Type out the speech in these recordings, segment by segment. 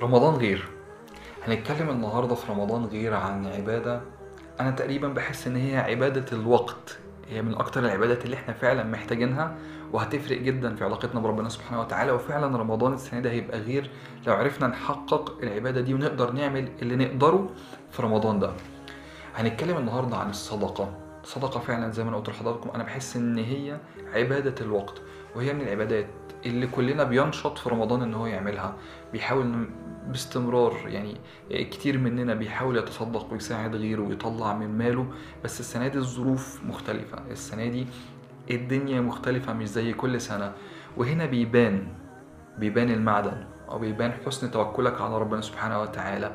رمضان غير. هنتكلم النهاردة في رمضان غير عن عبادة. أنا تقريبا بحس إن هي عبادة الوقت. هي من أكتر العبادات اللي إحنا فعلا محتاجينها وهتفرق جدا في علاقتنا بربنا سبحانه وتعالى. وفعلا رمضان السنة ده هيبقى غير لو عرفنا نحقق العبادة دي ونقدر نعمل اللي نقدره في رمضان ده. هنتكلم النهاردة عن الصدقة. الصدقة فعلا زي ما أنا قلت لحضراتكم أنا بحس إن هي عبادة الوقت وهي من العبادات اللي كلنا بينشط في رمضان إن هو يعملها. بيحاول باستمرار يعني كتير مننا بيحاول يتصدق ويساعد غيره ويطلع من ماله بس السنة دي الظروف مختلفة. السنة دي الدنيا مختلفة مش زي كل سنة. وهنا بيبان بيبان المعدن أو بيبان حسن توكلك على ربنا سبحانه وتعالى.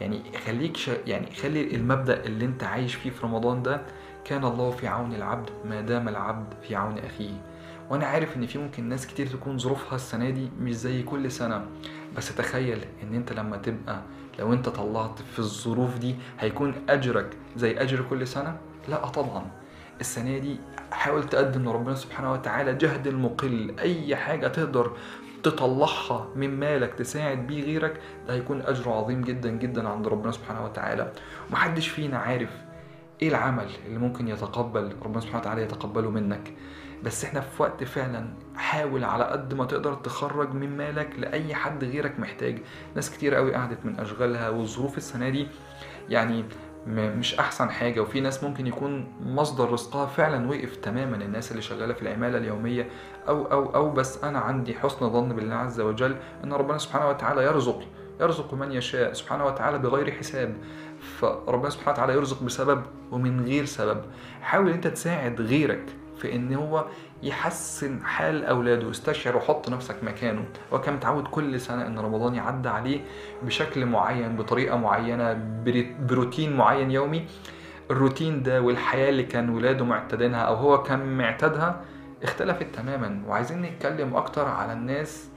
يعني خليك ش... يعني خلي المبدأ اللي أنت عايش فيه في رمضان ده كان الله في عون العبد ما دام العبد في عون أخيه. وأنا عارف إن في ممكن ناس كتير تكون ظروفها السنة دي مش زي كل سنة. بس تخيل إن أنت لما تبقى لو أنت طلعت في الظروف دي هيكون أجرك زي أجر كل سنة؟ لا طبعا. السنة دي حاول تقدم لربنا سبحانه وتعالى جهد المقل أي حاجة تقدر تطلعها من مالك تساعد بيه غيرك ده هيكون اجره عظيم جدا جدا عند ربنا سبحانه وتعالى. ومحدش فينا عارف إيه العمل اللي ممكن يتقبل؟ ربنا سبحانه وتعالى يتقبله منك. بس إحنا في وقت فعلا حاول على قد ما تقدر تخرج من مالك لأي حد غيرك محتاج. ناس كتير قوي قعدت من أشغالها والظروف السنة دي يعني مش أحسن حاجة. وفي ناس ممكن يكون مصدر رزقها فعلا وقف تماما. الناس اللي شغالة في العمالة اليومية أو أو أو بس أنا عندي حسن ظن بالله عز وجل إن ربنا سبحانه وتعالى يرزق يرزق من يشاء سبحانه وتعالى بغير حساب. فربنا سبحانه وتعالى يرزق بسبب ومن غير سبب. حاول أنت تساعد غيرك في إن هو يحسن حال أولاده استشعر وحط نفسك مكانه. هو كان متعود كل سنة إن رمضان يعدي عليه بشكل معين بطريقة معينة بروتين معين يومي. الروتين ده والحياة اللي كان ولاده معتادينها أو هو كان معتادها اختلفت تماما. وعايزين نتكلم أكتر على الناس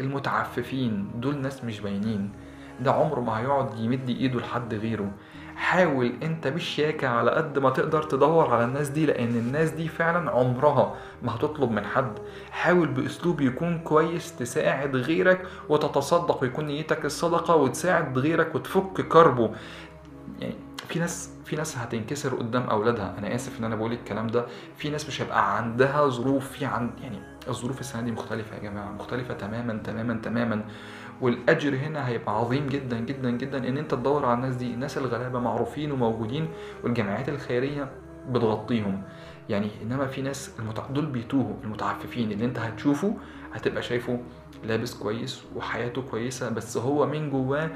المتعففين. دول ناس مش باينين. ده عمره ما هيقعد يمد ايده لحد غيره. حاول انت بالشياكة على قد ما تقدر تدور على الناس دي لأن الناس دي فعلا عمرها ما هتطلب من حد. حاول بأسلوب يكون كويس تساعد غيرك وتتصدق ويكون نيتك الصدقة وتساعد غيرك وتفك كربه. يعني في ناس في ناس هتنكسر قدام أولادها. أنا آسف إن أنا بقول الكلام ده. في ناس مش هيبقى عندها ظروف في عند يعني الظروف السنة دي مختلفة يا جماعة مختلفة تماما تماما تماما. والأجر هنا هيبقى عظيم جدا جدا جدا. إن أنت تدور على الناس دي الناس الغلابة معروفين وموجودين والجمعيات الخيرية بتغطيهم. يعني إنما في ناس المتع... دول بيتوهوا المتعففين. اللي أنت هتشوفه هتبقى شايفه لابس كويس وحياته كويسة بس هو من جواه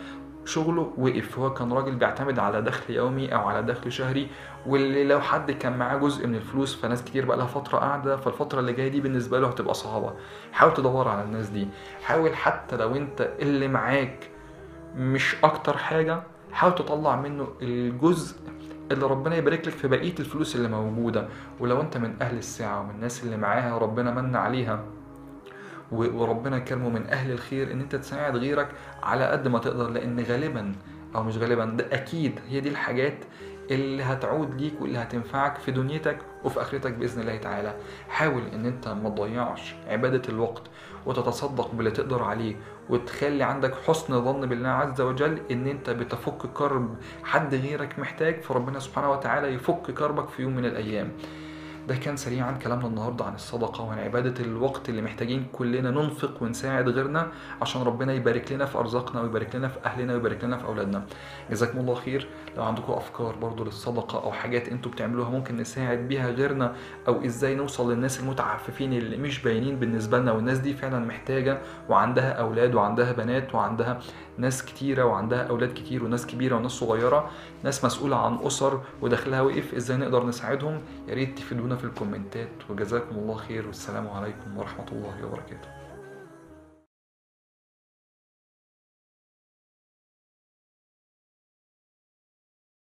شغله وقف. هو كان راجل بيعتمد على دخل يومي أو على دخل شهري واللي لو حد كان معاه جزء من الفلوس فناس كتير بقى لها فترة قاعدة فالفترة اللي جاية دي بالنسبة له هتبقى صعبة. حاول تدور على الناس دي. حاول حتى لو أنت اللي معاك مش أكتر حاجة حاول تطلع منه الجزء اللي ربنا يبارك لك في بقية الفلوس اللي موجودة. ولو أنت من أهل الساعة ومن الناس اللي معاها ربنا من عليها وربنا كرمه من أهل الخير إن أنت تساعد غيرك على قد ما تقدر لأن غالبا أو مش غالبا ده أكيد هي دي الحاجات اللي هتعود ليك واللي هتنفعك في دنيتك وفي آخرتك بإذن الله تعالى. حاول إن أنت ما تضيعش عبادة الوقت وتتصدق باللي تقدر عليه وتخلي عندك حسن ظن بالله عز وجل إن أنت بتفك كرب حد غيرك محتاج فربنا سبحانه وتعالى يفك كربك في يوم من الأيام. ده كان سريعا كلامنا النهارده عن الصدقة وعن عبادة الوقت اللي محتاجين كلنا ننفق ونساعد غيرنا عشان ربنا يبارك لنا في أرزاقنا ويبارك لنا في أهلنا ويبارك لنا في أولادنا. جزاكم الله خير. لو عندكم أفكار برضو للصدقة أو حاجات أنتوا بتعملوها ممكن نساعد بيها غيرنا أو إزاي نوصل للناس المتعففين اللي مش باينين بالنسبة لنا والناس دي فعلا محتاجة وعندها أولاد وعندها بنات وعندها ناس كتيرة وعندها أولاد كتير وناس كبيرة وناس صغيرة. ناس مسؤولة عن أسر ودخلها وقف إزاي نقدر نساعدهم؟ يا ريت تفيدونا في الكومنتات. وجزاكم الله خير والسلام عليكم ورحمة الله وبركاته.